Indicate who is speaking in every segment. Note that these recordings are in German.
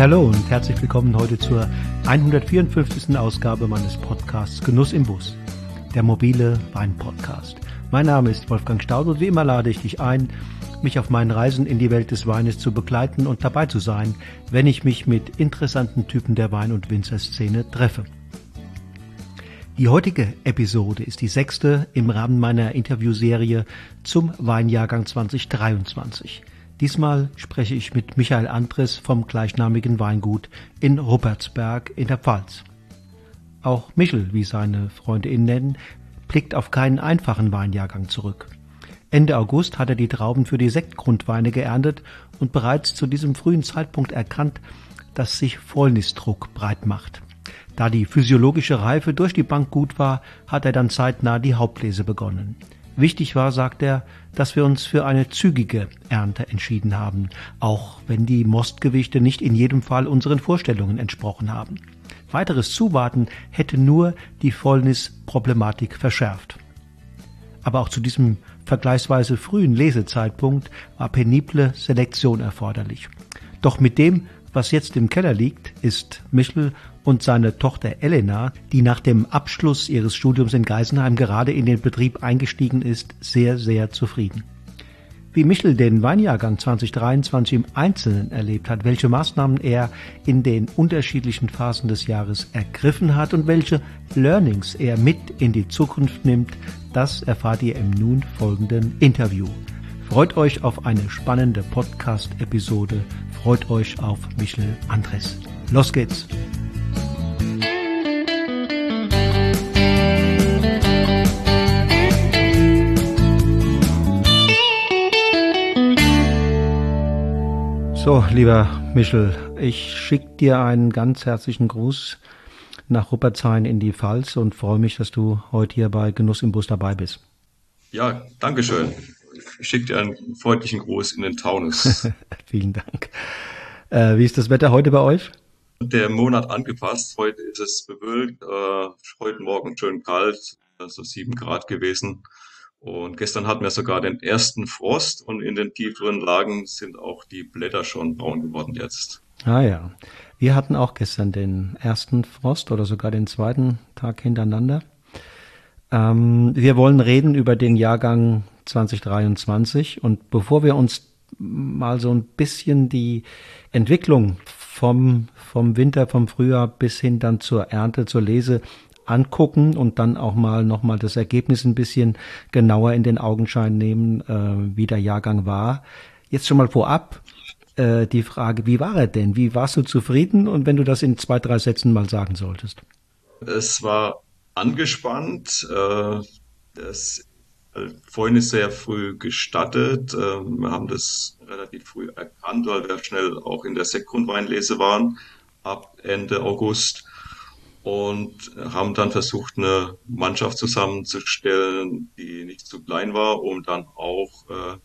Speaker 1: hallo und herzlich willkommen heute zur 154. Ausgabe meines Podcasts Genuss im Bus, der mobile Wein-Podcast. Mein Name ist Wolfgang Staud und wie immer lade ich dich ein, mich auf meinen Reisen in die Welt des Weines zu begleiten und dabei zu sein, wenn ich mich mit interessanten Typen der Wein- und Winzerszene treffe. Die heutige Episode ist die sechste im Rahmen meiner Interviewserie zum Weinjahrgang 2023. Diesmal spreche ich mit Michael Andres vom gleichnamigen Weingut in Ruppertsberg in der Pfalz. Auch Michel, wie seine Freunde ihn nennen, blickt auf keinen einfachen Weinjahrgang zurück. Ende August hat er die Trauben für die Sektgrundweine geerntet und bereits zu diesem frühen Zeitpunkt erkannt, dass sich Fäulnisdruck breit macht. Da die physiologische Reife durch die Bank gut war, hat er dann zeitnah die Hauptlese begonnen. Wichtig war, sagt er, dass wir uns für eine zügige Ernte entschieden haben, auch wenn die Mostgewichte nicht in jedem Fall unseren Vorstellungen entsprochen haben. Weiteres Zuwarten hätte nur die Fäulnisproblematik verschärft. Aber auch zu diesem vergleichsweise frühen Lesezeitpunkt war penible Selektion erforderlich. Doch mit dem, was jetzt im Keller liegt, ist Michel und seine Tochter Elena, die nach dem Abschluss ihres Studiums in Geisenheim gerade in den Betrieb eingestiegen ist, sehr, sehr zufrieden. Wie Michel den Weinjahrgang 2023 im Einzelnen erlebt hat, welche Maßnahmen er in den unterschiedlichen Phasen des Jahres ergriffen hat und welche Learnings er mit in die Zukunft nimmt, das erfahrt ihr im nun folgenden Interview. Freut euch auf eine spannende Podcast-Episode. Freut euch auf Michel Andres. Los geht's! So, lieber Michel, ich schicke dir einen ganz herzlichen Gruß nach Ruppertshain in die Pfalz und freue mich, dass du heute hier bei Genuss im Bus dabei bist.
Speaker 2: Ja, danke schicke dir einen freundlichen Gruß in den Taunus.
Speaker 1: Vielen Dank. Äh, wie ist das Wetter heute bei euch?
Speaker 2: Der Monat angepasst. Heute ist es bewölkt, äh, heute Morgen schön kalt, so also sieben Grad gewesen. Und gestern hatten wir sogar den ersten Frost und in den tieferen Lagen sind auch die Blätter schon braun geworden jetzt.
Speaker 1: Ah ja. Wir hatten auch gestern den ersten Frost oder sogar den zweiten Tag hintereinander. Ähm, wir wollen reden über den Jahrgang 2023 und bevor wir uns mal so ein bisschen die Entwicklung vom, vom Winter, vom Frühjahr bis hin dann zur Ernte, zur Lese angucken und dann auch mal nochmal das Ergebnis ein bisschen genauer in den Augenschein nehmen, äh, wie der Jahrgang war. Jetzt schon mal vorab äh, die Frage, wie war er denn? Wie warst du zufrieden? Und wenn du das in zwei, drei Sätzen mal sagen solltest.
Speaker 2: Es war angespannt. Äh, das Vorhin ist sehr früh gestattet. Ähm, wir haben das relativ früh erkannt, weil wir schnell auch in der Sektgrundweinlese waren ab Ende August und haben dann versucht, eine Mannschaft zusammenzustellen, die nicht zu klein war, um dann auch äh,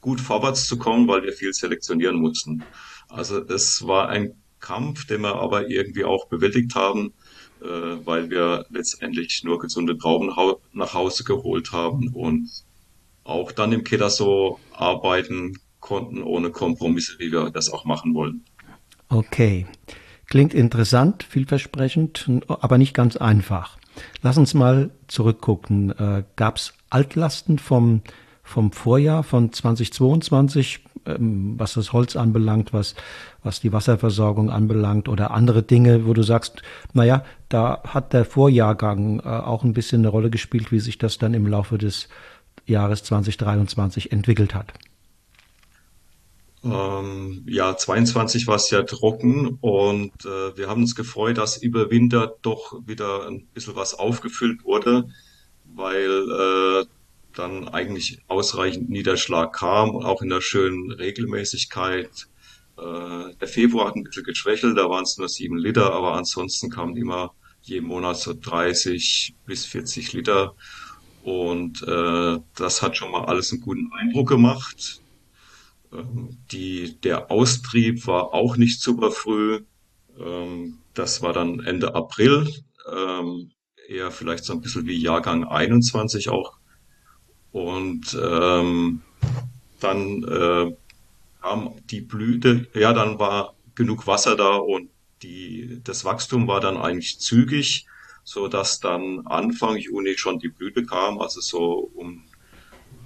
Speaker 2: gut vorwärts zu kommen, weil wir viel selektionieren mussten. Also es war ein Kampf, den wir aber irgendwie auch bewältigt haben, äh, weil wir letztendlich nur gesunde Trauben nach Hause geholt haben und auch dann im Keller so arbeiten konnten ohne Kompromisse, wie wir das auch machen wollen.
Speaker 1: Okay. Klingt interessant, vielversprechend, aber nicht ganz einfach. Lass uns mal zurückgucken. Äh, Gab es Altlasten vom, vom Vorjahr von 2022, ähm, was das Holz anbelangt, was, was die Wasserversorgung anbelangt oder andere Dinge, wo du sagst, naja, da hat der Vorjahrgang äh, auch ein bisschen eine Rolle gespielt, wie sich das dann im Laufe des Jahres 2023 entwickelt hat?
Speaker 2: Ähm, ja, 22 war es ja trocken und äh, wir haben uns gefreut, dass über Winter doch wieder ein bisschen was aufgefüllt wurde, weil äh, dann eigentlich ausreichend Niederschlag kam und auch in der schönen Regelmäßigkeit. Äh, der Februar hat ein bisschen geschwächelt, da waren es nur sieben Liter, aber ansonsten kamen immer jeden Monat so 30 bis 40 Liter. Und äh, das hat schon mal alles einen guten Eindruck gemacht. Ähm, die, der Austrieb war auch nicht super früh. Ähm, das war dann Ende April, ähm, eher vielleicht so ein bisschen wie Jahrgang 21 auch. Und ähm, dann äh, kam die Blüte, ja, dann war genug Wasser da und die, das Wachstum war dann eigentlich zügig, so dass dann Anfang Juni schon die Blüte kam, also so um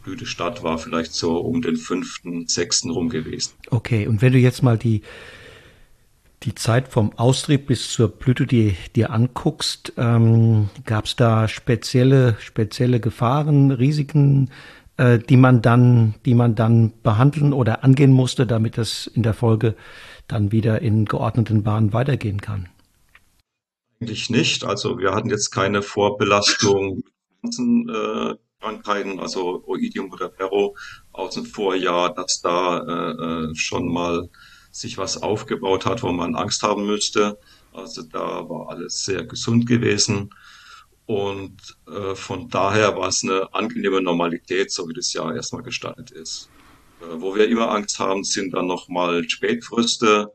Speaker 2: Blütestart war vielleicht so um den fünften, sechsten rum gewesen.
Speaker 1: Okay, und wenn du jetzt mal die die Zeit vom Austrieb bis zur Blüte die, dir anguckst, ähm, gab es da spezielle, spezielle Gefahren, Risiken, äh, die man dann, die man dann behandeln oder angehen musste, damit es in der Folge dann wieder in geordneten Bahnen weitergehen kann?
Speaker 2: Eigentlich nicht. Also wir hatten jetzt keine Vorbelastung mit äh, Krankheiten, also Oidium oder Perro aus dem Vorjahr, dass da äh, äh schon mal sich was aufgebaut hat, wo man Angst haben müsste. Also da war alles sehr gesund gewesen. Und äh, von daher war es eine angenehme Normalität, so wie das Jahr erstmal gestartet ist. Äh, wo wir immer Angst haben, sind dann nochmal Spätfröste.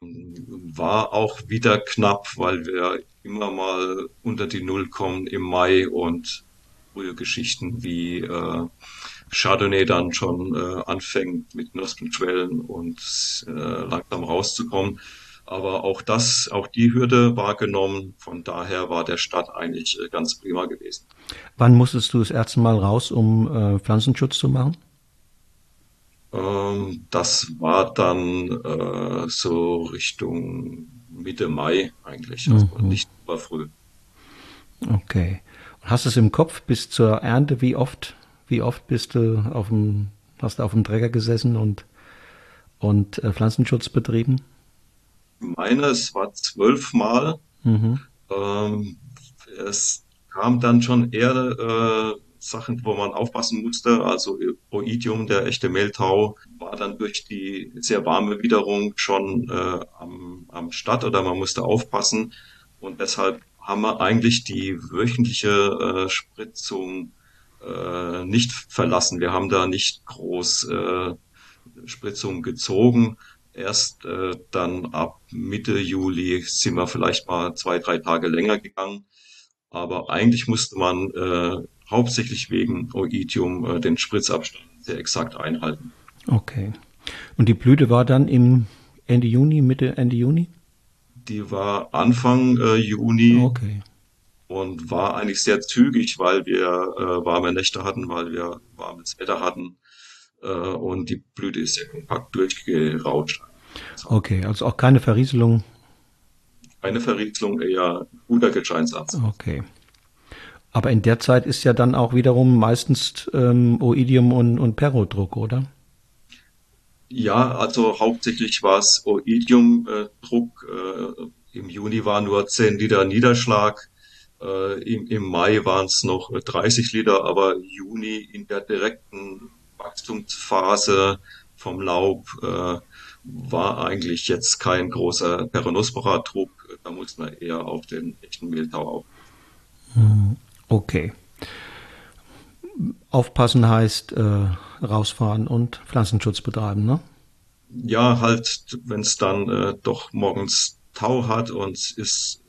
Speaker 2: War auch wieder knapp, weil wir immer mal unter die Null kommen im Mai und frühe Geschichten wie äh, Chardonnay dann schon äh, anfängt mit Knospenschwellen und äh, langsam rauszukommen. Aber auch das, auch die Hürde war genommen. Von daher war der Start eigentlich äh, ganz prima gewesen.
Speaker 1: Wann musstest du das erste Mal raus, um äh, Pflanzenschutz zu machen?
Speaker 2: Ähm, das war dann äh, so Richtung Mitte Mai eigentlich, also mhm. nicht super früh.
Speaker 1: Okay. Hast du es im Kopf bis zur Ernte, wie oft wie oft bist du auf dem, hast du auf dem Träger gesessen und, und äh, Pflanzenschutz betrieben?
Speaker 2: Meine, es war zwölfmal. Mhm. Ähm, es kam dann schon eher äh, Sachen, wo man aufpassen musste. Also Oidium, der echte Mehltau, war dann durch die sehr warme Witterung schon äh, am, am Start oder man musste aufpassen. Und deshalb haben wir eigentlich die wöchentliche äh, Spritzung äh, nicht verlassen. Wir haben da nicht groß äh, Spritzungen gezogen. Erst äh, dann ab Mitte Juli sind wir vielleicht mal zwei, drei Tage länger gegangen. Aber eigentlich musste man äh, hauptsächlich wegen Oidium äh, den Spritzabstand sehr exakt einhalten.
Speaker 1: Okay. Und die Blüte war dann im Ende Juni, Mitte, Ende Juni?
Speaker 2: Die war Anfang äh, Juni.
Speaker 1: Okay
Speaker 2: und war eigentlich sehr zügig, weil wir äh, warme Nächte hatten, weil wir warmes Wetter hatten äh, und die Blüte ist sehr kompakt durchgerautscht.
Speaker 1: Okay, also auch keine Verrieselung.
Speaker 2: Keine Verrieselung, eher guter Gesteinsansatz.
Speaker 1: Okay. Aber in der Zeit ist ja dann auch wiederum meistens ähm, Oidium und, und Perodruck, oder?
Speaker 2: Ja, also hauptsächlich war es Oidium-Druck. Äh, Im Juni war nur 10 Liter Niederschlag. Äh, im, Im Mai waren es noch 30 Liter, aber Juni in der direkten Wachstumsphase vom Laub äh, war eigentlich jetzt kein großer Peronospora-Druck. Da muss man eher auf den echten Mehltau auf.
Speaker 1: Hm, okay. Aufpassen heißt äh, rausfahren und Pflanzenschutz betreiben, ne?
Speaker 2: Ja, halt, wenn es dann äh, doch morgens Tau hat und es ist äh,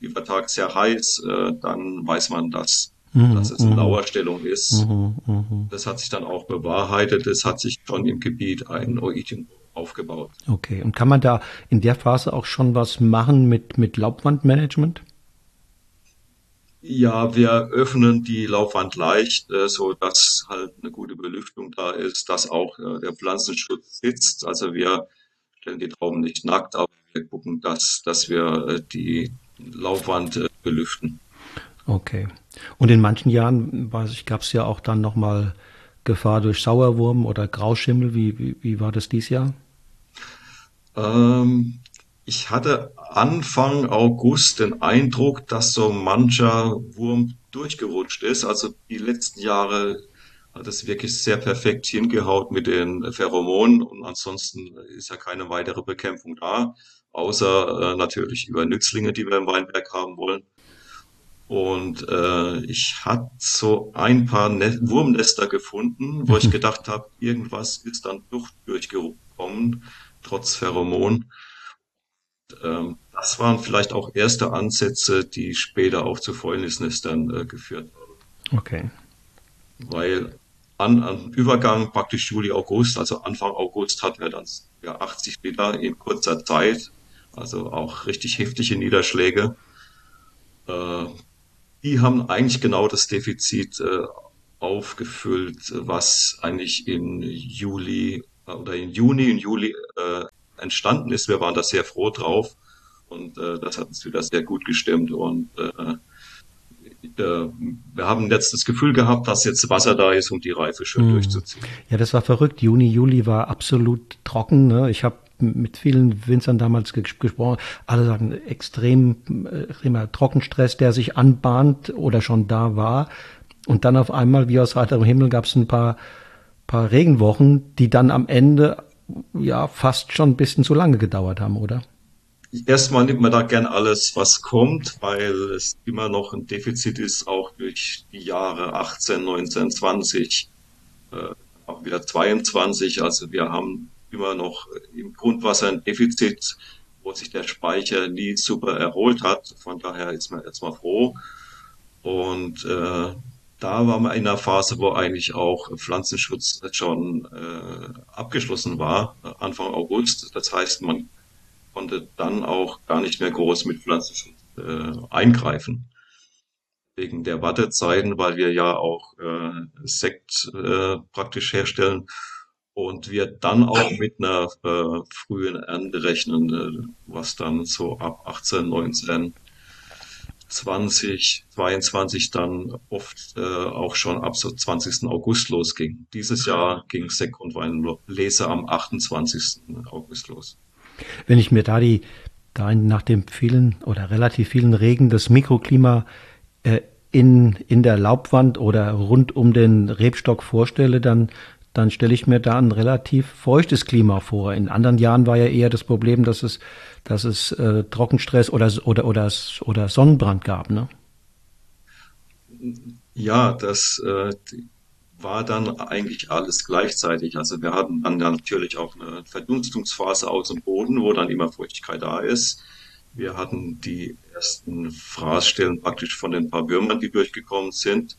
Speaker 2: über Tag sehr heiß, äh, dann weiß man, dass, mhm, dass es eine mhm. Lauerstellung ist. Mhm, mhm, das hat sich dann auch bewahrheitet. Es hat sich schon im Gebiet ein Oidium aufgebaut.
Speaker 1: Okay, und kann man da in der Phase auch schon was machen mit, mit Laubwandmanagement?
Speaker 2: Ja, wir öffnen die Laufwand leicht, äh, so dass halt eine gute Belüftung da ist, dass auch äh, der Pflanzenschutz sitzt. Also wir stellen die Trauben nicht nackt, aber gucken, dass, dass wir äh, die Laufwand äh, belüften.
Speaker 1: Okay. Und in manchen Jahren, weiß ich, gab es ja auch dann nochmal Gefahr durch Sauerwurm oder Grauschimmel. Wie, wie, wie war das dieses Jahr?
Speaker 2: Ähm, ich hatte Anfang August den Eindruck, dass so mancher Wurm durchgerutscht ist. Also die letzten Jahre hat es wirklich sehr perfekt hingehaut mit den Pheromonen und ansonsten ist ja keine weitere Bekämpfung da außer äh, natürlich über Nützlinge, die wir im Weinberg haben wollen. Und äh, ich hatte so ein paar ne Wurmnester gefunden, wo ich gedacht habe, irgendwas ist dann doch durchgekommen, trotz Pheromon. Und, ähm, das waren vielleicht auch erste Ansätze, die später auch zu Fäulnisnestern äh, geführt
Speaker 1: haben. Okay.
Speaker 2: Weil an, an Übergang praktisch Juli, August, also Anfang August hatten wir dann ja, 80 Liter in kurzer Zeit, also auch richtig heftige Niederschläge. Äh, die haben eigentlich genau das Defizit äh, aufgefüllt, was eigentlich in Juli äh, oder in Juni und Juli äh, entstanden ist. Wir waren da sehr froh drauf und äh, das hat uns wieder sehr gut gestimmt und äh, äh, wir haben jetzt das Gefühl gehabt, dass jetzt Wasser da ist, um die Reife schön hm. durchzuziehen.
Speaker 1: Ja, das war verrückt. Juni, Juli war absolut trocken. Ne? Ich habe mit vielen Winzern damals gesprochen. Alle sagen extrem, extremer Trockenstress, der sich anbahnt oder schon da war. Und dann auf einmal, wie aus heiterem Himmel, gab es ein paar, paar Regenwochen, die dann am Ende ja fast schon ein bisschen zu lange gedauert haben, oder?
Speaker 2: Erstmal nimmt man da gern alles, was kommt, weil es immer noch ein Defizit ist, auch durch die Jahre 18, 19, 20, äh, auch wieder 22. Also wir haben immer noch im Grundwasser ein Defizit, wo sich der Speicher nie super erholt hat. Von daher ist man erstmal froh. Und äh, da waren wir in einer Phase, wo eigentlich auch Pflanzenschutz schon äh, abgeschlossen war, Anfang August. Das heißt, man konnte dann auch gar nicht mehr groß mit Pflanzenschutz äh, eingreifen. Wegen der Wartezeiten, weil wir ja auch äh, Sekt äh, praktisch herstellen und wir dann auch mit einer äh, frühen Ernte rechnen, äh, was dann so ab 18, 19, 20, 22 dann oft äh, auch schon ab so 20. August losging. Dieses Jahr ging Sekt und Weinlese am 28. August los.
Speaker 1: Wenn ich mir da die, da nach dem vielen oder relativ vielen Regen das Mikroklima äh, in, in der Laubwand oder rund um den Rebstock vorstelle, dann, dann stelle ich mir da ein relativ feuchtes Klima vor. In anderen Jahren war ja eher das Problem, dass es, dass es äh, Trockenstress oder, oder, oder, oder Sonnenbrand gab, ne?
Speaker 2: Ja, das, äh, war dann eigentlich alles gleichzeitig. Also wir hatten dann natürlich auch eine Verdunstungsphase aus dem Boden, wo dann immer Feuchtigkeit da ist. Wir hatten die ersten Fraßstellen praktisch von den paar Würmern, die durchgekommen sind.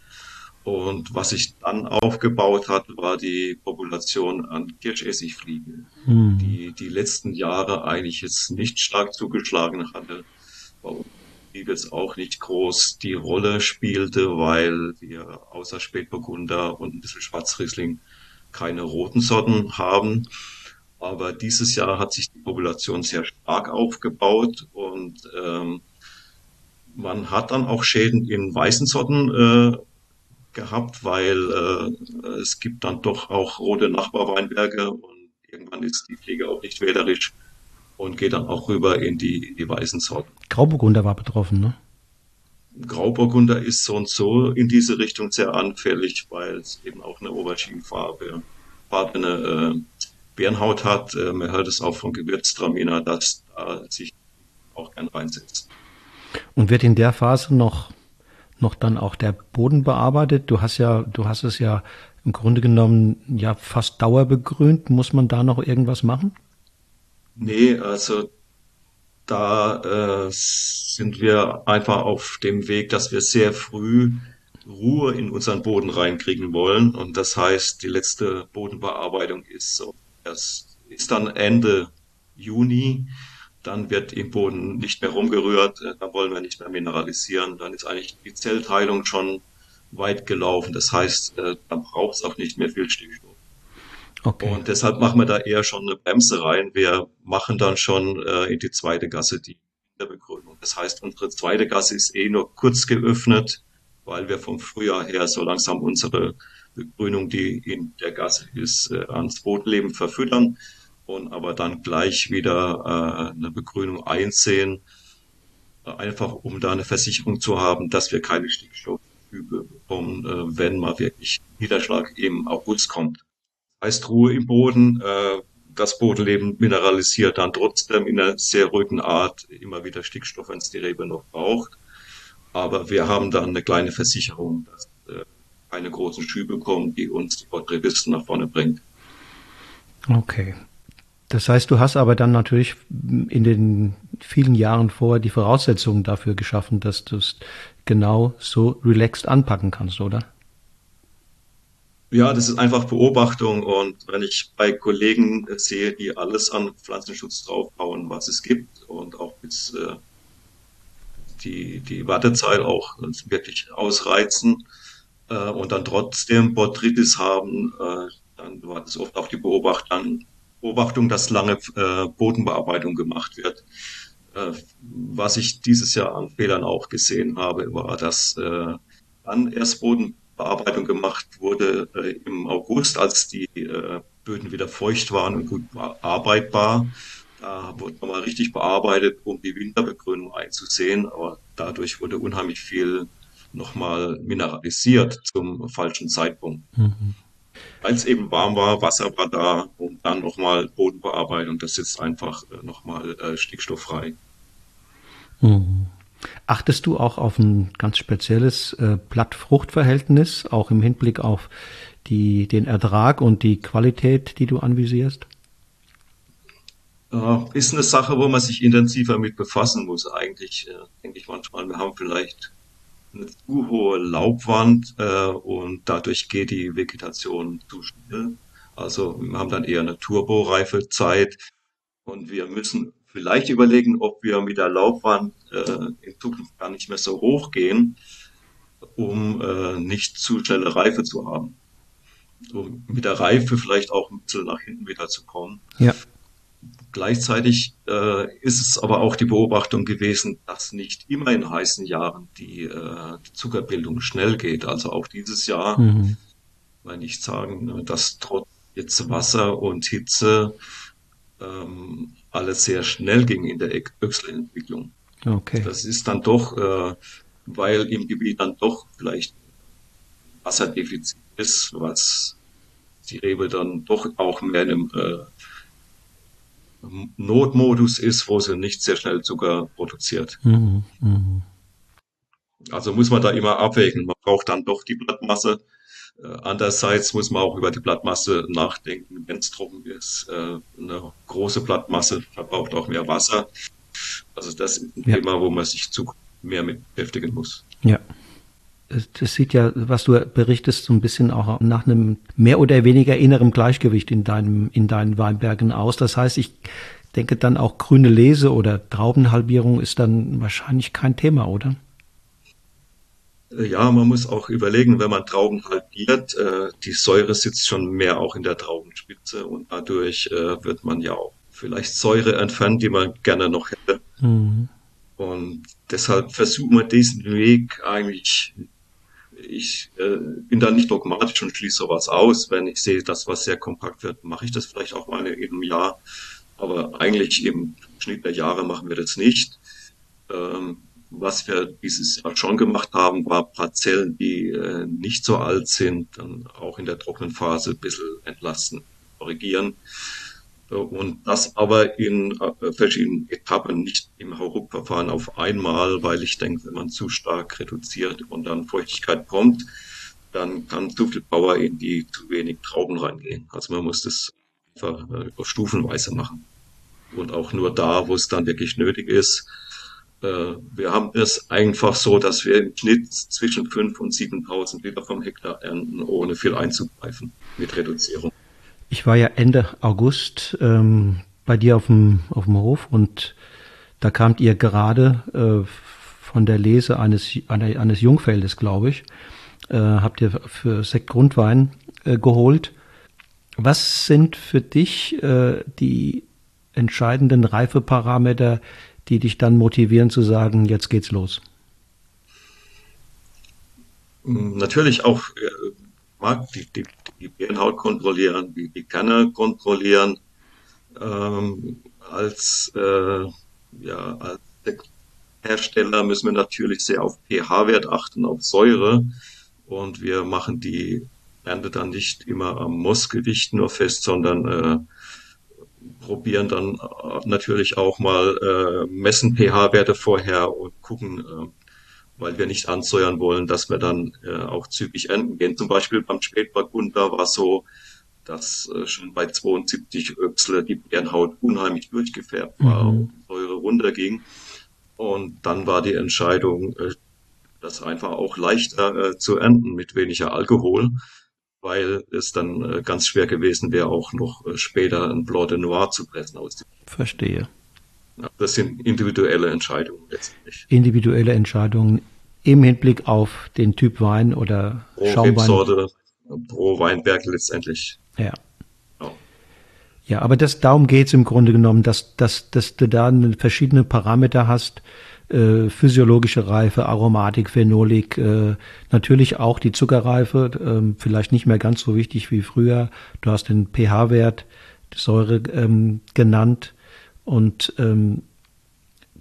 Speaker 2: Und was sich dann aufgebaut hat, war die Population an Kirschessigfliegen, hm. die die letzten Jahre eigentlich jetzt nicht stark zugeschlagen hatte. Uns jetzt auch nicht groß die Rolle spielte, weil wir außer Spätburgunder und ein bisschen Schwarzriesling keine roten Sorten haben. Aber dieses Jahr hat sich die Population sehr stark aufgebaut und ähm, man hat dann auch Schäden in weißen Sorten äh, gehabt, weil äh, es gibt dann doch auch rote Nachbarweinberge und irgendwann ist die Pflege auch nicht wählerisch und geht dann auch rüber in die, in die weißen Sorten.
Speaker 1: Grauburgunder war betroffen, ne?
Speaker 2: Grauburgunder ist so und so in diese Richtung sehr anfällig, weil es eben auch eine Auberginefarbe, farbene äh, Bärenhaut hat. Äh, man hört es auch von Gewürztraminer, dass da sich auch gern reinsetzt.
Speaker 1: Und wird in der Phase noch, noch dann auch der Boden bearbeitet? Du hast ja, du hast es ja im Grunde genommen ja fast dauerbegrünt. Muss man da noch irgendwas machen?
Speaker 2: Nee, also da äh, sind wir einfach auf dem Weg, dass wir sehr früh Ruhe in unseren Boden reinkriegen wollen. Und das heißt, die letzte Bodenbearbeitung ist so. Das ist dann Ende Juni. Dann wird im Boden nicht mehr rumgerührt. Äh, dann wollen wir nicht mehr mineralisieren. Dann ist eigentlich die Zellteilung schon weit gelaufen. Das heißt, äh, dann braucht es auch nicht mehr viel Stickstoff. Okay. Und deshalb machen wir da eher schon eine Bremse rein. Wir machen dann schon äh, in die zweite Gasse die Begrünung. Das heißt, unsere zweite Gasse ist eh nur kurz geöffnet, weil wir vom Frühjahr her so langsam unsere Begrünung, die in der Gasse ist, ans Bodenleben verfüttern und aber dann gleich wieder äh, eine Begrünung einsehen, einfach um da eine Versicherung zu haben, dass wir keine Stickstoffübe bekommen, äh, wenn mal wirklich Niederschlag im August kommt heißt Ruhe im Boden. Äh, das Bodenleben mineralisiert dann trotzdem in einer sehr ruhigen Art immer wieder Stickstoff, wenn es die Rebe noch braucht. Aber wir haben dann eine kleine Versicherung, dass äh, keine großen Schübe kommen, die uns die Porträtisten nach vorne bringt.
Speaker 1: Okay. Das heißt, du hast aber dann natürlich in den vielen Jahren vorher die Voraussetzungen dafür geschaffen, dass du es genau so relaxed anpacken kannst, oder?
Speaker 2: Ja, das ist einfach Beobachtung und wenn ich bei Kollegen sehe, die alles an Pflanzenschutz draufbauen, was es gibt und auch bis äh, die, die Wartezeit auch wirklich ausreizen äh, und dann trotzdem Botrytis haben, äh, dann war das oft auch die Beobachtung, Beobachtung dass lange äh, Bodenbearbeitung gemacht wird. Äh, was ich dieses Jahr an Fehlern auch gesehen habe, war, dass äh, dann erst Bodenbearbeitung gemacht wurde äh, im August, als die äh, Böden wieder feucht waren und gut bearbeitbar. Da wurde nochmal richtig bearbeitet, um die Winterbegrünung einzusehen, aber dadurch wurde unheimlich viel nochmal mineralisiert zum falschen Zeitpunkt. Mhm. Weil es eben warm war, Wasser war da und dann nochmal Bodenbearbeitung, das ist einfach äh, nochmal äh, stickstofffrei.
Speaker 1: Mhm. Achtest du auch auf ein ganz spezielles äh, Blattfruchtverhältnis, auch im Hinblick auf die, den Ertrag und die Qualität, die du anvisierst?
Speaker 2: Äh, ist eine Sache, wo man sich intensiver mit befassen muss. Eigentlich äh, denke ich manchmal, wir haben vielleicht eine zu hohe Laubwand äh, und dadurch geht die Vegetation zu schnell. Also wir haben dann eher eine turboreife Zeit und wir müssen vielleicht überlegen, ob wir mit der Laubwand äh, in Zukunft gar nicht mehr so hoch gehen, um äh, nicht zu schnelle Reife zu haben. Um mit der Reife vielleicht auch ein bisschen nach hinten wieder zu kommen.
Speaker 1: Ja.
Speaker 2: Gleichzeitig äh, ist es aber auch die Beobachtung gewesen, dass nicht immer in heißen Jahren die, äh, die Zuckerbildung schnell geht. Also auch dieses Jahr, mhm. weil ich sagen, ne, dass trotz jetzt Wasser und Hitze ähm, alles sehr schnell ging in der Öchselentwicklung.
Speaker 1: Okay.
Speaker 2: Das ist dann doch, äh, weil im Gebiet dann doch vielleicht Wasserdefizit ist, was die Rebe dann doch auch mehr in einem äh, Notmodus ist, wo sie nicht sehr schnell Zucker produziert. Mhm, mh. Also muss man da immer abwägen. Man braucht dann doch die Blattmasse. Äh, andererseits muss man auch über die Blattmasse nachdenken, wenn es trocken ist. Äh, eine große Blattmasse verbraucht auch mehr Wasser. Also das ist ein ja. Thema, wo man sich zu mehr mit beschäftigen muss.
Speaker 1: Ja das sieht ja, was du berichtest, so ein bisschen auch nach einem mehr oder weniger inneren Gleichgewicht in deinem, in deinen Weinbergen aus. Das heißt, ich denke dann auch grüne Lese oder Traubenhalbierung ist dann wahrscheinlich kein Thema, oder?
Speaker 2: Ja, man muss auch überlegen, wenn man Trauben halbiert, äh, die Säure sitzt schon mehr auch in der Traubenspitze und dadurch äh, wird man ja auch vielleicht Säure entfernen, die man gerne noch hätte. Mhm. Und deshalb versuchen wir diesen Weg eigentlich ich äh, bin da nicht dogmatisch und schließe sowas aus. Wenn ich sehe, dass was sehr kompakt wird, mache ich das vielleicht auch mal in einem Jahr. Aber eigentlich im Schnitt der Jahre machen wir das nicht. Ähm, was wir dieses Jahr schon gemacht haben, war Parzellen, die äh, nicht so alt sind, dann auch in der trockenen Phase ein bisschen entlasten, korrigieren. Und das aber in äh, verschiedenen Etappen, nicht im Hauruck-Verfahren auf einmal, weil ich denke, wenn man zu stark reduziert und dann Feuchtigkeit kommt, dann kann zu viel Power in die zu wenig Trauben reingehen. Also man muss das einfach äh, stufenweise machen. Und auch nur da, wo es dann wirklich nötig ist. Äh, wir haben es einfach so, dass wir im Schnitt zwischen 5.000 und 7.000 Liter vom Hektar ernten, ohne viel einzugreifen mit Reduzierung.
Speaker 1: Ich war ja Ende August ähm, bei dir auf dem, auf dem Hof und da kamt ihr gerade äh, von der Lese eines, eines Jungfeldes, glaube ich, äh, habt ihr für Sekt Grundwein äh, geholt. Was sind für dich äh, die entscheidenden Reifeparameter, die dich dann motivieren zu sagen, jetzt geht's los?
Speaker 2: Natürlich auch mag die, die, die Birnhaut kontrollieren, die, die Kerne kontrollieren. Ähm, als, äh, ja, als Hersteller müssen wir natürlich sehr auf pH-Wert achten, auf Säure. Und wir machen die Ernte dann nicht immer am Mossgewicht nur fest, sondern äh, probieren dann natürlich auch mal äh, messen pH-Werte vorher und gucken, äh, weil wir nicht ansäuern wollen, dass wir dann äh, auch zügig enden gehen. Zum Beispiel beim Spätburgunder war so, dass äh, schon bei 72 Öchsle die Bärenhaut unheimlich durchgefärbt war mhm. und die Säure runterging. Und dann war die Entscheidung, äh, das einfach auch leichter äh, zu ernten mit weniger Alkohol, weil es dann äh, ganz schwer gewesen wäre, auch noch äh, später ein Blanc de Noir zu pressen aus dem.
Speaker 1: Verstehe.
Speaker 2: Das sind individuelle Entscheidungen letztendlich.
Speaker 1: Individuelle Entscheidungen im Hinblick auf den Typ Wein oder
Speaker 2: Pro
Speaker 1: Schaumwein.
Speaker 2: Rebsorte, pro Weinberg letztendlich.
Speaker 1: Ja.
Speaker 2: Ja.
Speaker 1: Ja, aber das, darum geht's im Grunde genommen, dass, dass, dass du da verschiedene Parameter hast, äh, physiologische Reife, Aromatik, Phenolik, äh, natürlich auch die Zuckerreife, ähm, vielleicht nicht mehr ganz so wichtig wie früher. Du hast den pH-Wert, die Säure ähm, genannt und ähm,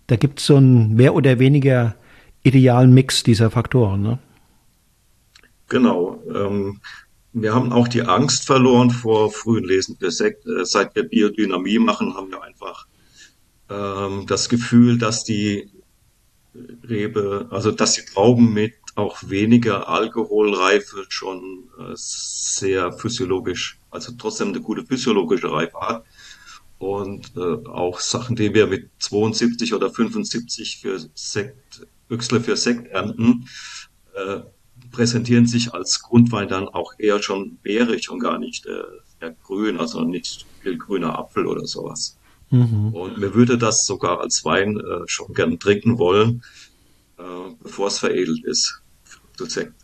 Speaker 1: da gibt's so einen mehr oder weniger idealen Mix dieser Faktoren. Ne?
Speaker 2: Genau. Ähm, wir haben auch die Angst verloren vor frühen Lesen für Sekt. Äh, seit wir Biodynamie machen, haben wir einfach ähm, das Gefühl, dass die Rebe, also dass die Trauben mit auch weniger Alkoholreife schon äh, sehr physiologisch, also trotzdem eine gute physiologische Reife hat. Und äh, auch Sachen, die wir mit 72 oder 75 für Sekt, Öchsle für Sekt ernten, äh, präsentieren sich als Grundwein dann auch eher schon beerig und gar nicht äh, sehr grün, also nicht viel grüner Apfel oder sowas.
Speaker 1: Mhm.
Speaker 2: Und mir würde das sogar als Wein äh, schon gern trinken wollen, äh, bevor es veredelt ist zu Sekt.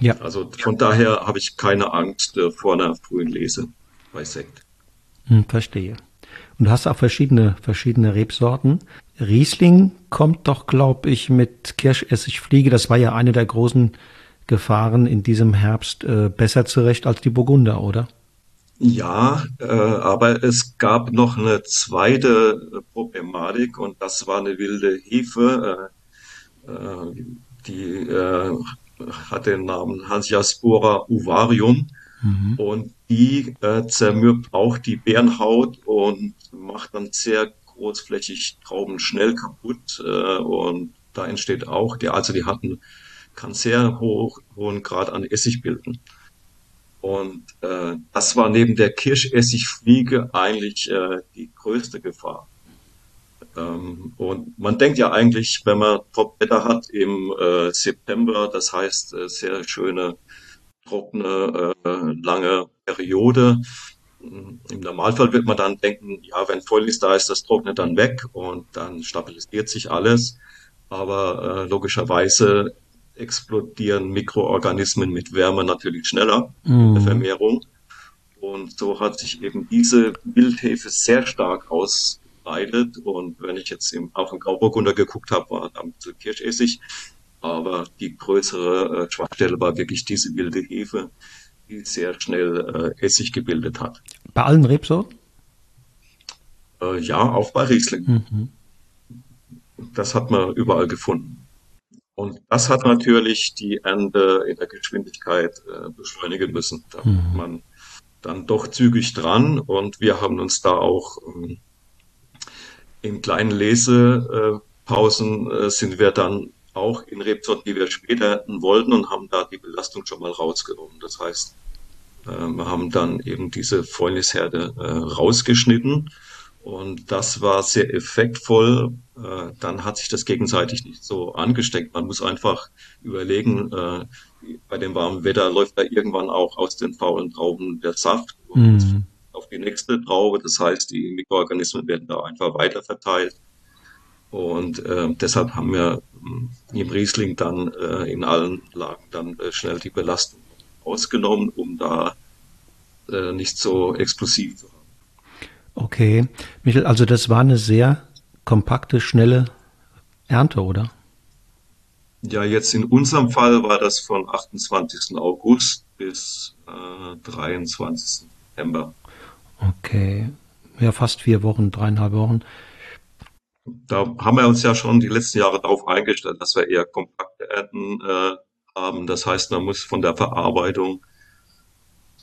Speaker 1: Ja.
Speaker 2: Also von daher habe ich keine Angst äh, vor einer frühen Lese bei Sekt.
Speaker 1: Hm, verstehe. Und du hast auch verschiedene, verschiedene Rebsorten. Riesling kommt doch, glaube ich, mit Kirschessigfliege. Das war ja eine der großen Gefahren in diesem Herbst äh, besser zurecht als die Burgunder, oder?
Speaker 2: Ja, äh, aber es gab noch eine zweite Problematik und das war eine wilde Hefe. Äh, äh, die äh, hat den Namen Hansiaspora uvarium und die äh, zermürbt auch die Beerenhaut und macht dann sehr großflächig Trauben schnell kaputt äh, und da entsteht auch, die, also die hatten, kann sehr hoch, hohen Grad an Essig bilden. Und äh, das war neben der Kirschessigfliege eigentlich äh, die größte Gefahr. Ähm, und man denkt ja eigentlich, wenn man Topwetter hat im äh, September, das heißt äh, sehr schöne, trockene, äh, lange Periode. Im Normalfall wird man dann denken, ja, wenn Fäulnis da ist, das trocknet dann weg und dann stabilisiert sich alles. Aber äh, logischerweise explodieren Mikroorganismen mit Wärme natürlich schneller in der Vermehrung. Und so hat sich eben diese Wildhefe sehr stark ausbreitet. Und wenn ich jetzt im, auch im Grauburgunder geguckt habe, war damit so Kirschessig. Aber die größere äh, Schwachstelle war wirklich diese wilde Hefe, die sehr schnell äh, Essig gebildet hat.
Speaker 1: Bei allen Rebsorten?
Speaker 2: Äh, ja, auch bei Riesling. Das hat man überall gefunden. Und das hat natürlich die Ernte in der Geschwindigkeit äh, beschleunigen müssen. Da
Speaker 1: Mhm.
Speaker 2: war man dann doch zügig dran und wir haben uns da auch ähm, in kleinen Lesepausen äh, sind wir dann auch in Rebsorten, die wir später ernten wollten und haben da die Belastung schon mal rausgenommen. Das heißt, äh, wir haben dann eben diese Fäulnisherde äh, rausgeschnitten und das war sehr effektvoll. Äh, dann hat sich das gegenseitig nicht so angesteckt. Man muss einfach überlegen, äh, bei dem warmen Wetter läuft da irgendwann auch aus den faulen Trauben der Saft
Speaker 1: Mhm.
Speaker 2: auf die nächste Traube. Das heißt, die Mikroorganismen werden da einfach weiter verteilt. Und äh, deshalb haben wir im Riesling dann äh, in allen Lagen dann äh, schnell die Belastung ausgenommen, um da äh, nicht so explosiv zu haben.
Speaker 1: Okay. Michael, also das war eine sehr kompakte, schnelle Ernte, oder?
Speaker 2: Ja, jetzt in unserem Fall war das von 28. August bis äh, 23. September.
Speaker 1: Okay. Ja, fast vier Wochen, dreieinhalb Wochen.
Speaker 2: Da haben wir uns ja schon die letzten Jahre darauf eingestellt, dass wir eher kompakte Ernten äh, haben. Das heißt, man muss von der Verarbeitung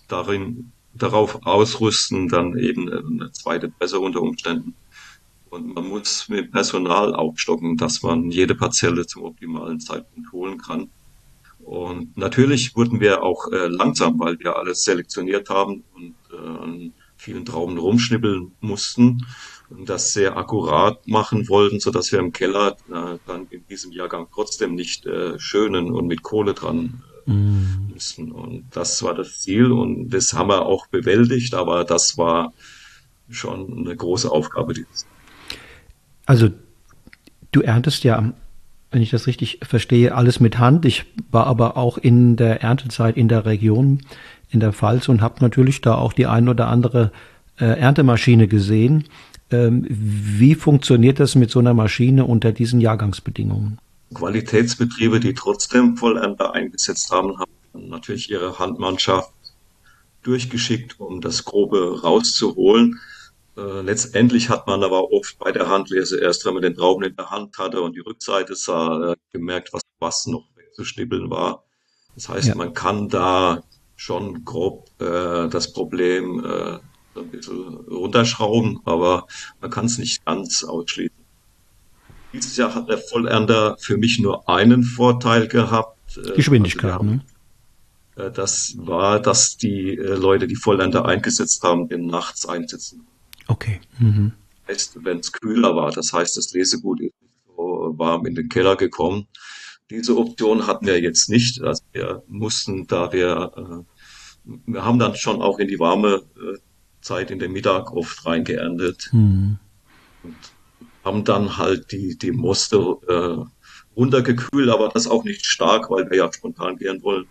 Speaker 2: darin darauf ausrüsten, dann eben eine zweite Presse unter Umständen. Und man muss mit Personal aufstocken, dass man jede Parzelle zum optimalen Zeitpunkt holen kann. Und natürlich wurden wir auch äh, langsam, weil wir alles selektioniert haben und äh, an vielen Trauben rumschnippeln mussten das sehr akkurat machen wollten, so dass wir im Keller äh, dann in diesem Jahrgang trotzdem nicht äh, schönen und mit Kohle dran äh, mm. müssen. Und das war das Ziel und das haben wir auch bewältigt, aber das war schon eine große Aufgabe.
Speaker 1: Also du erntest ja, wenn ich das richtig verstehe, alles mit Hand. Ich war aber auch in der Erntezeit in der Region, in der Pfalz und habe natürlich da auch die ein oder andere äh, Erntemaschine gesehen. Ähm, wie funktioniert das mit so einer Maschine unter diesen Jahrgangsbedingungen?
Speaker 2: Qualitätsbetriebe, die trotzdem Vollernter eingesetzt haben, haben natürlich ihre Handmannschaft durchgeschickt, um das Grobe rauszuholen. Äh, letztendlich hat man aber oft bei der Handlese erst, wenn man den Trauben in der Hand hatte und die Rückseite sah, äh, gemerkt, was, was noch wegzuschnibbeln war. Das heißt, ja. man kann da schon grob äh, das Problem äh, ein bisschen runterschrauben, aber man kann es nicht ganz ausschließen. Dieses Jahr hat der Vollernter für mich nur einen Vorteil gehabt.
Speaker 1: Äh, Geschwindigkeit, also haben,
Speaker 2: ne? Äh, das war, dass die äh, Leute, die Vollernter eingesetzt haben, den nachts einsetzen.
Speaker 1: Okay. Mhm.
Speaker 2: Wenn es kühler war, das heißt, das Lesegut ist so warm in den Keller gekommen. Diese Option hatten wir jetzt nicht. Also wir mussten, da wir, wir haben dann schon auch in die warme Zeit in den Mittag oft reingeerntet. Mhm. Und haben dann halt die, die Moste äh, runtergekühlt, aber das auch nicht stark, weil wir ja spontan gehen wollen.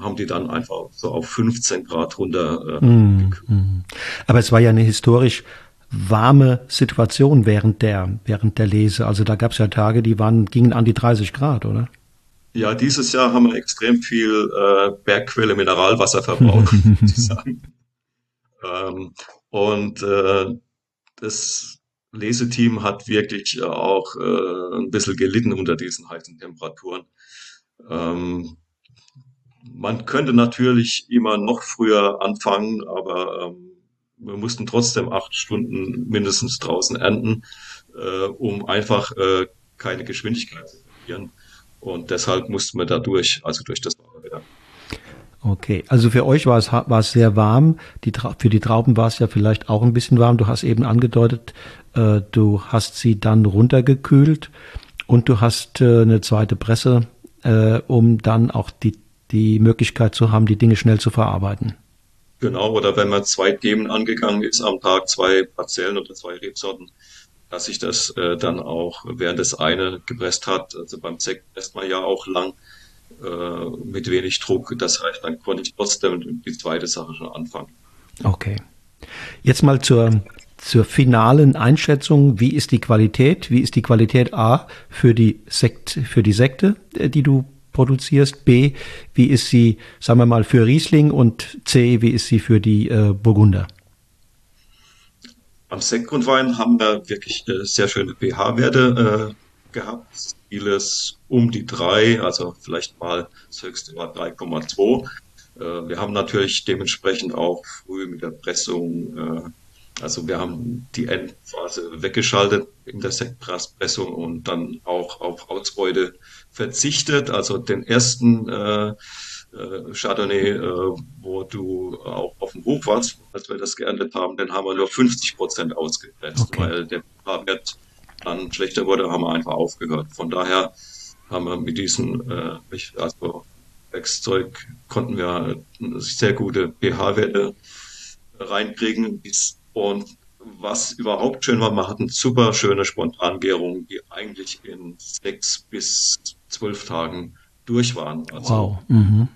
Speaker 2: Haben die dann einfach so auf 15 Grad runter. Äh, mm,
Speaker 1: mm. Aber es war ja eine historisch warme Situation während der, während der Lese. Also da gab es ja Tage, die waren, gingen an die 30 Grad, oder?
Speaker 2: Ja, dieses Jahr haben wir extrem viel äh, Bergquelle Mineralwasser verbraucht, muss ich sagen. Ähm, und äh, das Leseteam hat wirklich auch äh, ein bisschen gelitten unter diesen heißen Temperaturen. Ähm, man könnte natürlich immer noch früher anfangen, aber ähm, wir mussten trotzdem acht Stunden mindestens draußen ernten, äh, um einfach äh, keine Geschwindigkeit zu verlieren. Und deshalb mussten wir da durch, also durch das.
Speaker 1: Okay, also für euch war es, war es sehr warm. Die, für die Trauben war es ja vielleicht auch ein bisschen warm. Du hast eben angedeutet, äh, du hast sie dann runtergekühlt und du hast äh, eine zweite Presse, äh, um dann auch die, die Möglichkeit zu haben, die Dinge schnell zu verarbeiten.
Speaker 2: Genau, oder wenn man zwei Themen angegangen ist am Tag, zwei Parzellen oder zwei Rebsorten, dass sich das äh, dann auch während das eine gepresst hat. Also beim Sekt presst man ja auch lang äh, mit wenig Druck. Das heißt, dann konnte ich trotzdem die zweite Sache schon anfangen.
Speaker 1: Okay. Jetzt mal zur, zur finalen Einschätzung. Wie ist die Qualität? Wie ist die Qualität A für die Sekt, für die Sekte, äh, die du produzierst? B, wie ist sie, sagen wir mal, für Riesling? Und C, wie ist sie für die äh, Burgunder?
Speaker 2: Am Sektgrundwein haben wir wirklich äh, sehr schöne pH-Werte äh, gehabt vieles um die drei, also vielleicht mal das höchste war 3,2. Äh, wir haben natürlich dementsprechend auch früh mit der Pressung, äh, also wir haben die Endphase weggeschaltet in der Sektpressung und dann auch auf Ausbeute verzichtet. Also den ersten äh, äh, Chardonnay, äh, wo du auch auf dem Hof warst, als wir das geerntet haben, den haben wir nur 50 Prozent ausgepresst, okay. weil der pH-Wert dann schlechter wurde, haben wir einfach aufgehört. Von daher haben wir mit diesem äh, also Werkzeug konnten wir sehr gute pH-Werte reinkriegen. Und was überhaupt schön war, wir hatten super schöne Spontangärungen, die eigentlich in sechs bis zwölf Tagen durch waren.
Speaker 1: Also wow. Mhm.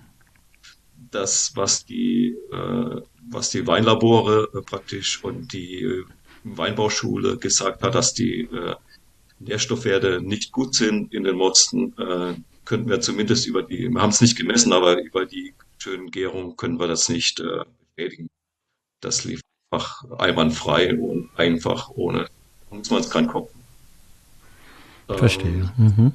Speaker 2: das, was die, äh, was die Weinlabore äh, praktisch und die Weinbauschule gesagt hat, dass die äh, Nährstoffwerte nicht gut sind in den Mosten, äh, könnten wir zumindest über die, wir haben es nicht gemessen, aber über die schönen Gärungen können wir das nicht äh, bestätigen. Das lief einfach einwandfrei und einfach ohne, muss man es keinen Kopf.
Speaker 1: Verstehe. Ähm, mhm.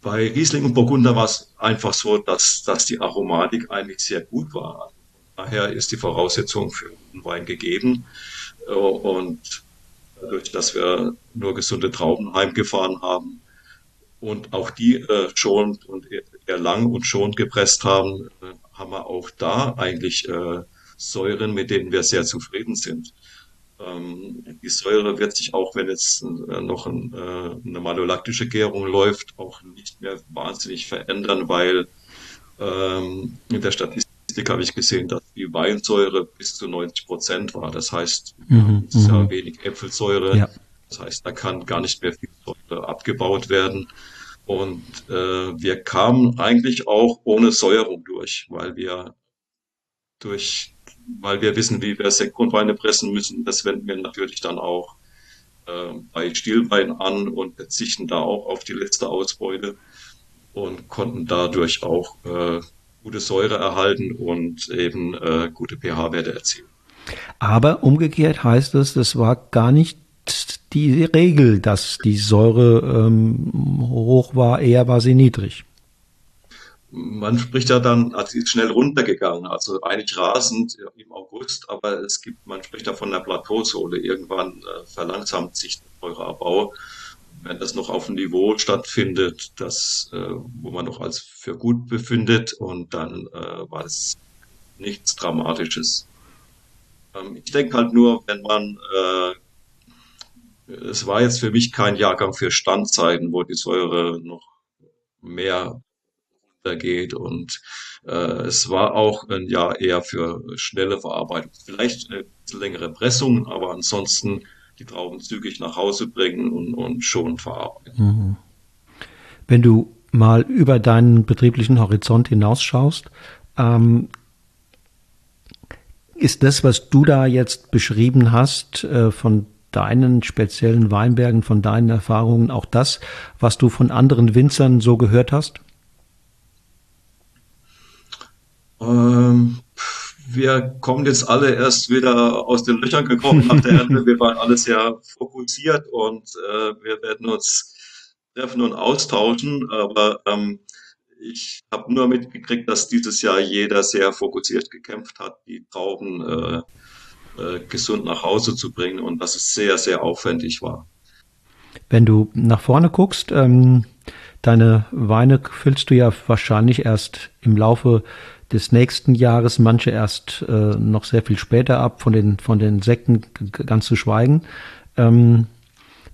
Speaker 2: Bei Riesling und Burgunder war es einfach so, dass, dass die Aromatik eigentlich sehr gut war. Daher ist die Voraussetzung für einen Wein gegeben. Äh, und dadurch, dass wir nur gesunde Trauben heimgefahren haben und auch die äh, schonend und eher lang und schonend gepresst haben, äh, haben wir auch da eigentlich äh, Säuren, mit denen wir sehr zufrieden sind. Ähm, die Säure wird sich auch, wenn jetzt äh, noch ein, eine malolaktische Gärung läuft, auch nicht mehr wahnsinnig verändern, weil ähm, in der Statistik habe ich gesehen, dass die Weinsäure bis zu 90 Prozent war. Das heißt,
Speaker 1: Mhm,
Speaker 2: sehr
Speaker 1: mhm.
Speaker 2: wenig Äpfelsäure.
Speaker 1: Ja.
Speaker 2: Das heißt, da kann gar nicht mehr viel Säure abgebaut werden. Und äh, wir kamen eigentlich auch ohne Säuerung durch, weil wir durch, weil wir wissen, wie wir Sektgrundweine pressen müssen. Das wenden wir natürlich dann auch äh, bei Stillwein an und verzichten da auch auf die letzte Ausbeute und konnten dadurch auch äh, gute Säure erhalten und eben äh, gute pH-Werte erzielen.
Speaker 1: Aber umgekehrt heißt es, es war gar nicht die Regel, dass die Säure ähm, hoch war, eher war sie niedrig.
Speaker 2: Man spricht ja dann, also sie ist schnell runtergegangen, also eigentlich rasend im August, aber es gibt, man spricht da von der Plateauzone. Irgendwann äh, verlangsamt sich der Säureabbau. Wenn das noch auf einem Niveau stattfindet, das, äh, wo man noch als für gut befindet, und dann äh, war es nichts Dramatisches. Ähm, ich denke halt nur, wenn man, äh, es war jetzt für mich kein Jahrgang für Standzeiten, wo die Säure noch mehr geht und äh, es war auch ein Jahr eher für schnelle Verarbeitung. Vielleicht äh, längere Pressungen, aber ansonsten die Trauben zügig nach Hause bringen und, und schon verarbeiten.
Speaker 1: Wenn du mal über deinen betrieblichen Horizont hinausschaust, ähm, ist das, was du da jetzt beschrieben hast, äh, von deinen speziellen Weinbergen, von deinen Erfahrungen, auch das, was du von anderen Winzern so gehört hast?
Speaker 2: Ähm, wir kommen jetzt alle erst wieder aus den Löchern gekommen nach der Ernte. Wir waren alle sehr fokussiert und äh, wir werden uns treffen und austauschen. Aber ähm, ich habe nur mitgekriegt, dass dieses Jahr jeder sehr fokussiert gekämpft hat, die Trauben äh, äh, gesund nach Hause zu bringen und dass es sehr, sehr aufwendig war.
Speaker 1: Wenn du nach vorne guckst, ähm, deine Weine füllst du ja wahrscheinlich erst im Laufe des nächsten Jahres, manche erst äh, noch sehr viel später ab, von den, von den Sekten ganz zu schweigen. Ähm,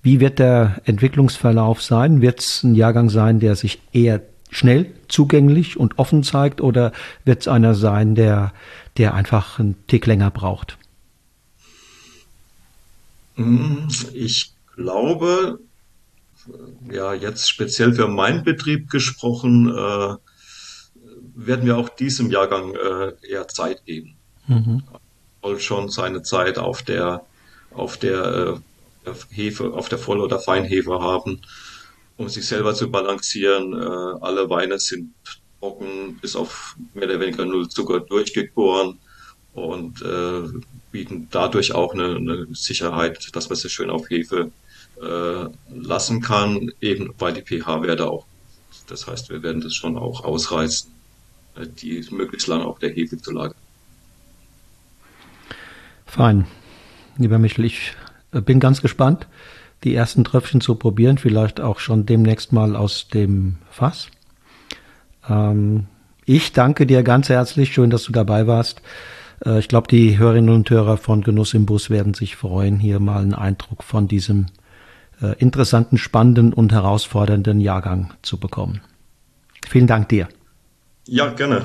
Speaker 1: wie wird der Entwicklungsverlauf sein? Wird es ein Jahrgang sein, der sich eher schnell zugänglich und offen zeigt oder wird es einer sein, der, der einfach einen Tick länger braucht?
Speaker 2: Hm, Ich glaube, ja, jetzt speziell für meinen Betrieb gesprochen, äh, werden wir auch diesem Jahrgang äh, eher Zeit geben.
Speaker 1: Mhm.
Speaker 2: Soll schon seine Zeit auf der, auf der, äh, Hefe, auf der Voll- oder Feinhefe haben, um sich selber zu balancieren. Äh, alle Weine sind trocken, bis auf mehr oder weniger null Zucker durchgegoren und äh, bieten dadurch auch eine, eine Sicherheit, dass man sie schön auf Hefe äh, lassen kann, eben weil die pH-Werte auch, das heißt, wir werden das schon auch ausreizen, äh, die möglichst lange auf der Hefe zu lagern.
Speaker 1: Fein. Lieber Michel, ich äh, bin ganz gespannt, die ersten Tröpfchen zu probieren, vielleicht auch schon demnächst mal aus dem Fass. Ähm, ich danke dir ganz herzlich, schön, dass du dabei warst. Äh, ich glaube, die Hörerinnen und Hörer von Genuss im Bus werden sich freuen, hier mal einen Eindruck von diesem äh, interessanten, spannenden und herausfordernden Jahrgang zu bekommen. Vielen Dank dir.
Speaker 2: Ja, gerne.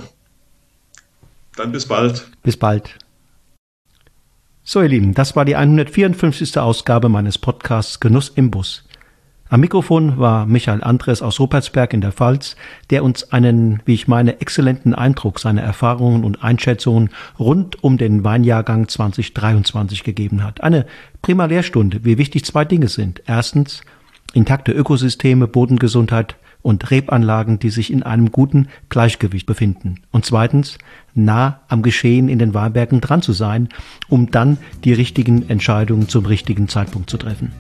Speaker 2: Dann bis bald.
Speaker 1: Bis bald. So, ihr Lieben, das war die 154. Ausgabe meines Podcasts Genuss im Bus. Am Mikrofon war Michael Andres aus Rupertsberg in der Pfalz, der uns einen, wie ich meine, exzellenten Eindruck seiner Erfahrungen und Einschätzungen rund um den Weinjahrgang 2023 gegeben hat. Eine prima Lehrstunde, wie wichtig zwei Dinge sind. Erstens, intakte Ökosysteme, Bodengesundheit und Rebanlagen, die sich in einem guten Gleichgewicht befinden. Und zweitens, nah am Geschehen in den Weinbergen dran zu sein, um dann die richtigen Entscheidungen zum richtigen Zeitpunkt zu treffen.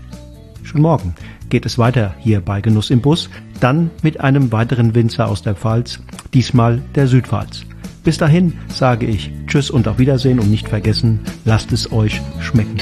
Speaker 1: Schon morgen geht es weiter hier bei Genuss im Bus, dann mit einem weiteren Winzer aus der Pfalz, diesmal der Südpfalz. Bis dahin sage ich Tschüss und auf Wiedersehen und nicht vergessen, lasst es euch schmecken.